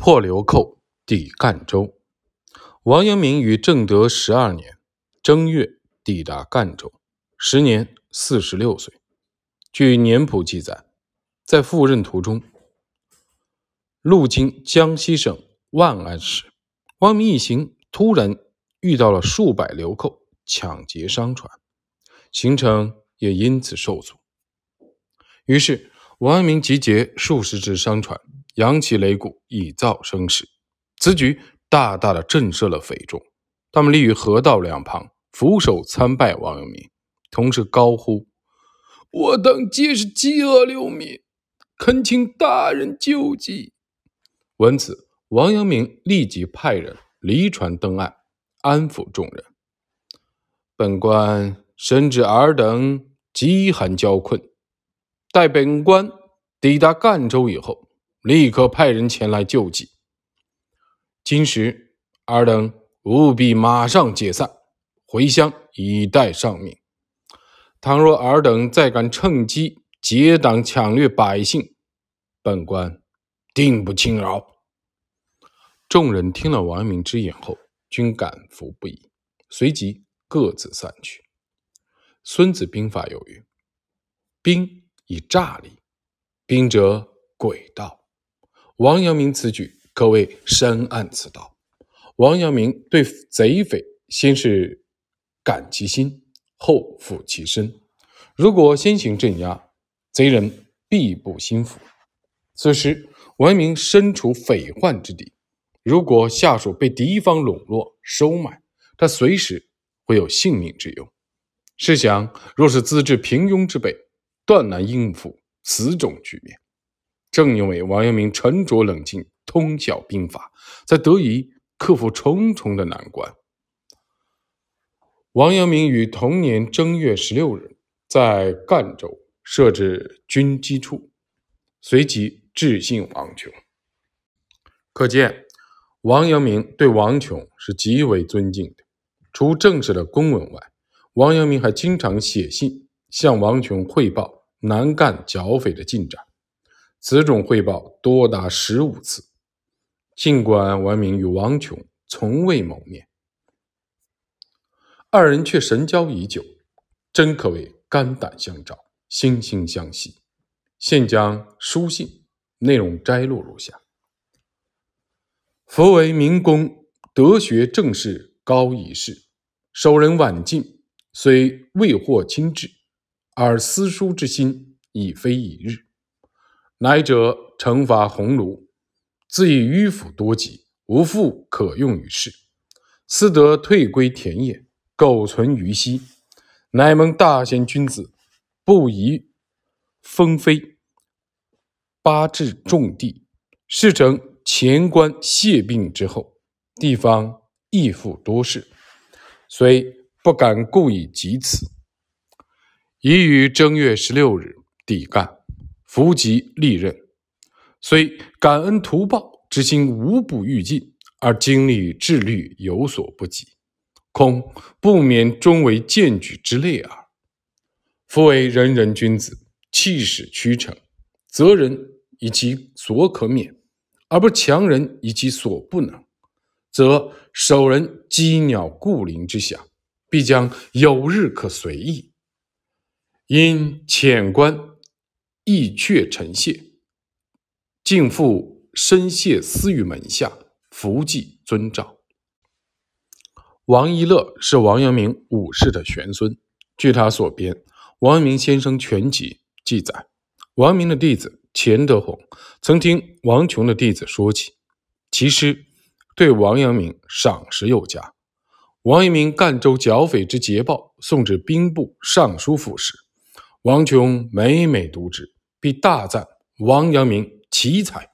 破流寇，抵赣州。王阳明于正德十二年正月抵达赣州，时年四十六岁。据年谱记载，在赴任途中，路经江西省万安时，王明一行突然遇到了数百流寇抢劫商船，行程也因此受阻。于是，王阳明集结数十只商船。扬起擂鼓，以造声势。此举大大的震慑了匪众，他们立于河道两旁，俯首参拜王阳明，同时高呼：“我等皆是饥饿流民，恳请大人救济。”闻此，王阳明立即派人离船登岸，安抚众人。本官深知尔等饥寒交困，待本官抵达赣州以后。立刻派人前来救济。今时尔等务必马上解散，回乡以待上命。倘若尔等再敢趁机结党抢掠百姓，本官定不轻饶。众人听了王阳明之言后，均感服不已，随即各自散去。《孙子兵法》有云：“兵以诈立，兵者诡道。”王阳明此举可谓深谙此道。王阳明对贼匪先是感其心，后抚其身。如果先行镇压，贼人必不心服。此时王阳明身处匪患之地，如果下属被敌方笼络收买，他随时会有性命之忧。试想，若是资质平庸之辈，断难应付此种局面。正因为王阳明沉着冷静，通晓兵法，才得以克服重重的难关。王阳明于同年正月十六日在赣州设置军机处，随即致信王琼。可见，王阳明对王琼是极为尊敬的。除正式的公文外，王阳明还经常写信向王琼汇报南赣剿匪的进展。此种汇报多达十五次，尽管王明与王琼从未谋面，二人却神交已久，真可谓肝胆相照、惺惺相惜。现将书信内容摘录如下：佛为明公，德学正士高一世，守人晚近，虽未获亲至，而思书之心已非一日。乃者惩罚鸿胪，自以迂腐多疾，无复可用于事，思得退归田野，苟存于西。乃蒙大贤君子，不宜封妃，八治重地。事成前官谢病之后，地方亦复多事，虽不敢故意及此。已于正月十六日抵赣。伏吉利刃，虽感恩图报之心无不欲尽，而精力智虑有所不及，恐不免终为荐举之类耳。夫为仁人君子，气使屈诚，责人以其所可免，而不强人以其所不能，则守人鸡鸟故林之想，必将有日可随意。因浅观。意却臣谢，敬父深谢私于门下，福记遵照。王一乐是王阳明五世的玄孙。据他所编《王阳明先生全集》记载，王明的弟子钱德洪曾听王琼的弟子说起，其师对王阳明赏识有加。王阳明赣州剿匪之捷报送至兵部尚书府时，王琼每每读之。必大赞王阳明奇才，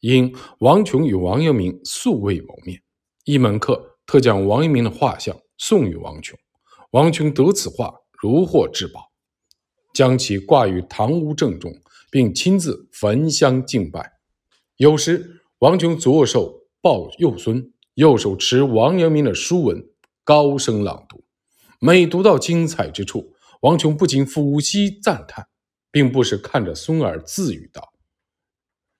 因王琼与王阳明素未谋面，一门客特将王阳明的画像送与王琼，王琼得此画如获至宝，将其挂于堂屋正中，并亲自焚香敬拜。有时王琼左手抱幼孙，右手持王阳明的书文，高声朗读，每读到精彩之处，王琼不禁抚膝赞叹。并不是看着孙儿自语道：“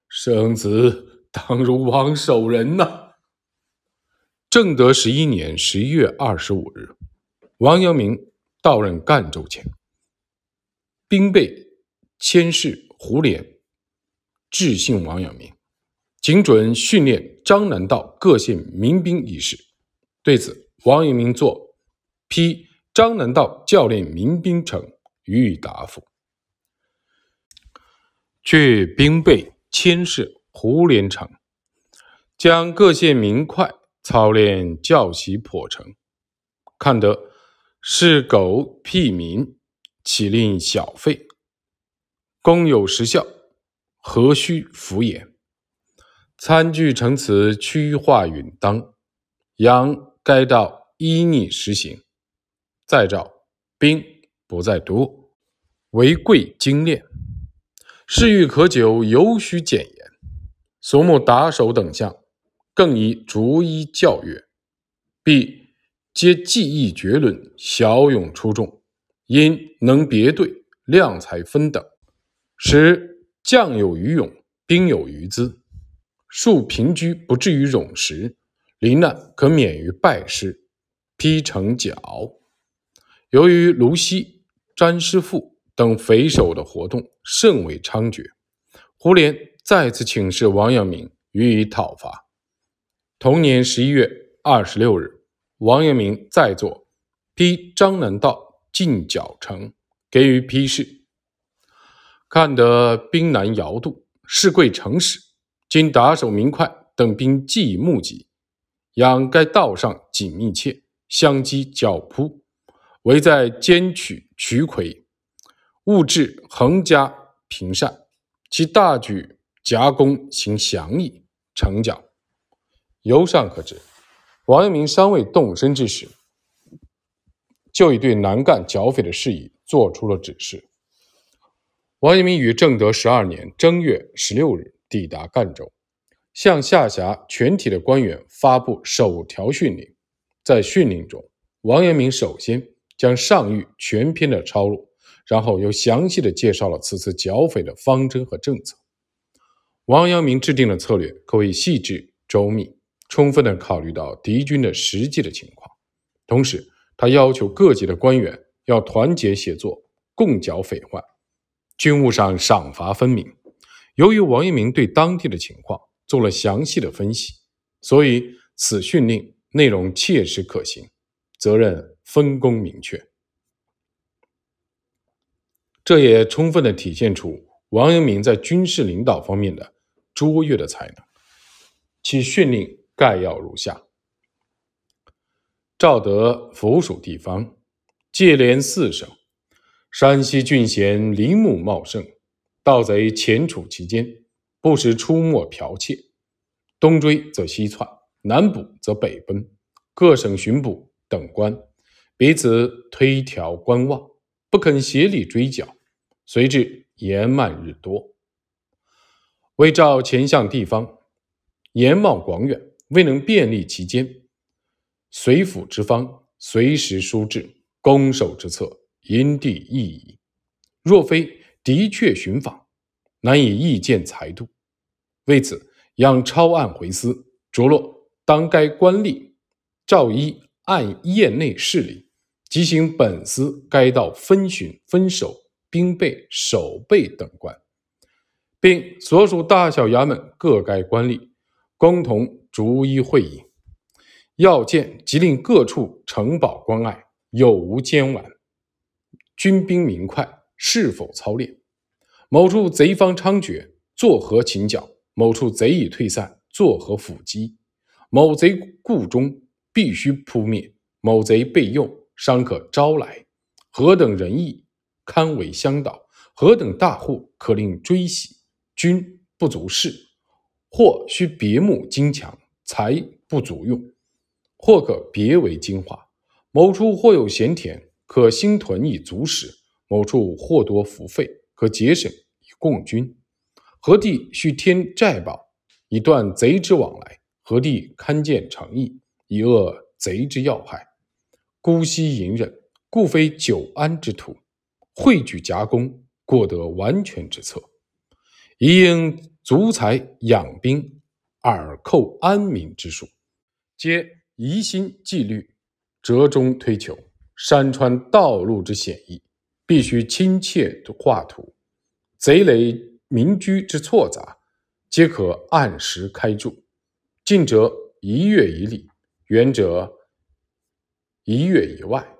生子当如王守仁呐。正德十一年十一月二十五日，王阳明到任赣州前，兵备千事胡连致信王阳明，请准训练张南道各县民兵一事。对此，王阳明作批张南道教练民兵呈予以答复。却兵备千事胡连城，将各县民快操练教习颇成，看得是狗屁民，岂令小费？公有时效，何须敷衍？参据成词，屈化允当，扬该道依逆实行。再召兵不在多，为贵精炼。事欲可久，尤须简言。所目打手等将，更宜逐一教阅，必皆技艺绝伦，骁勇出众，因能别队，量才分等。使将有余勇，兵有余资，数平居不至于冗时，罹难可免于败失。披成角，由于卢溪、詹师傅等匪首的活动甚为猖獗，胡连再次请示王阳明予以讨伐。同年十一月二十六日，王阳明再作批张南道进剿城，给予批示。看得兵难摇渡，事贵城使。今打手明快等兵既已募集，仰该道上紧密切，相击脚扑，唯在兼取渠魁，物质横加平善，其大举夹攻行详议，成剿。由上可知，王阳明尚未动身之时，就已对南赣剿匪的事宜做出了指示。王阳明于正德十二年正月十六日抵达赣州，向下辖全体的官员发布首条训令。在训令中，王阳明首先将上谕全篇的抄录，然后又详细的介绍了此次剿匪的方针和政策。王阳明制定的策略可谓细致周密，充分的考虑到敌军的实际的情况。同时，他要求各级的官员要团结协作，共剿匪患。军务上赏罚分明。由于王阳明对当地的情况做了详细的分析，所以此训令内容切实可行，责任分工明确。这也充分的体现出王阳明在军事领导方面的卓越的才能。其训令概要如下：赵德府属地方，界连四省。山西郡县林木茂盛，盗贼潜处其间，不时出没剽窃，东追则西窜，南捕则北奔。各省巡捕等官彼此推调观望，不肯协力追剿，随之延慢日多。为照前项地方延茂广远，未能便利其间，随府之方随时疏至，攻守之策。因地异矣。若非的确寻访，难以意见裁度。为此，仰抄案回思，着落当该官吏照依按业内事理，即行本司该道分巡、分守、兵备、守备等官，并所属大小衙门各该官吏，共同逐一会议，要见即令各处城堡关隘有无监管。军兵民快是否操练？某处贼方猖獗，作何擒剿？某处贼已退散，作何伏击？某贼故中，必须扑灭；某贼备用，尚可招来。何等仁义，堪为乡导？何等大户，可令追喜？君不足恃，或需别目精强，才不足用，或可别为精华。某处或有闲田。可兴屯以足食，某处或多福费，可节省以供军。何地需添寨堡，以断贼之往来？何地堪建城邑，以遏贼之要害？姑息隐忍，故非久安之土；汇举夹攻，过得完全之策。宜应足财养兵，耳寇安民之术，皆疑心纪律，折中推求，山川道路之险易，必须亲切画图；贼雷民居之错杂，皆可按时开筑。近者一月一里，远者一月以外。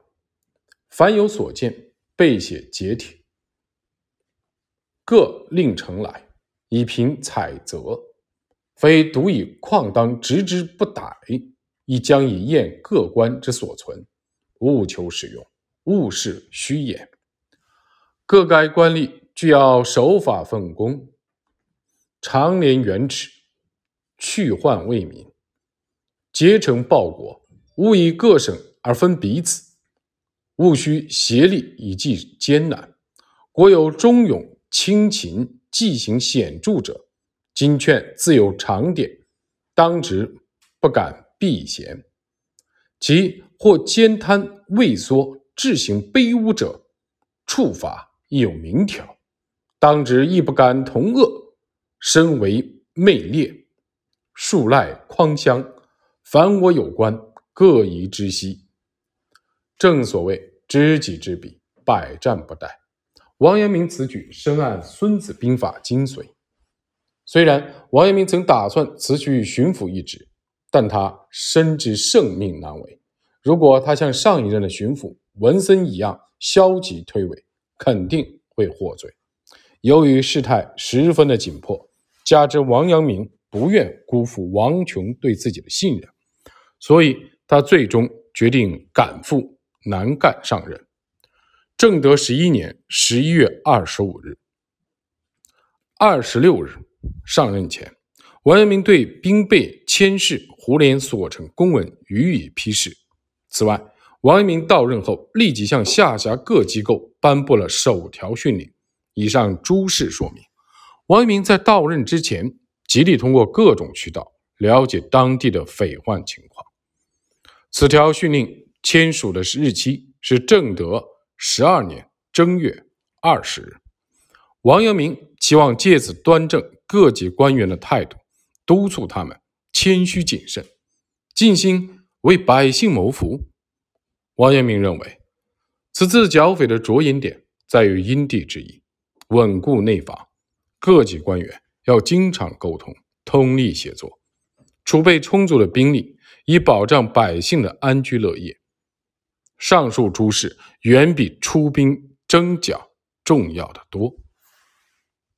凡有所见，备写节帖，各令呈来，以凭采择。非独以旷当执之不逮，亦将以验各官之所存，务求使用，勿事虚言。各该官吏俱要守法奉公，长年远耻，去患为民，竭诚报国。勿以各省而分彼此，务须协力以济艰难。国有忠勇亲勤、记行显著者。今劝自有长典，当直不敢避嫌；其或奸贪畏缩、志行卑污者，处罚亦有明条。当直亦不敢同恶，身为昧劣，数赖匡乡。凡我有关，各宜知悉。正所谓知己知彼，百战不殆。王阳明此举深谙《孙子兵法》精髓。虽然王阳明曾打算辞去巡抚一职，但他深知圣命难违。如果他像上一任的巡抚文森一样消极推诿，肯定会获罪。由于事态十分的紧迫，加之王阳明不愿辜负王琼对自己的信任，所以他最终决定赶赴南赣上任。正德十一年十一月二十五日，二十六日。上任前，王阳明对兵备千事、胡琏所呈公文予以批示。此外，王阳明到任后，立即向下辖各机构颁布了首条训令。以上诸事说明，王阳明在到任之前，极力通过各种渠道了解当地的匪患情况。此条训令签署的日期是正德十二年正月二十日。王阳明期望借此端正各级官员的态度，督促他们谦虚谨慎，尽心为百姓谋福。王阳明认为，此次剿匪的着眼点在于因地制宜，稳固内防。各级官员要经常沟通，通力协作，储备充足的兵力，以保障百姓的安居乐业。上述诸事远比出兵征剿重要的多。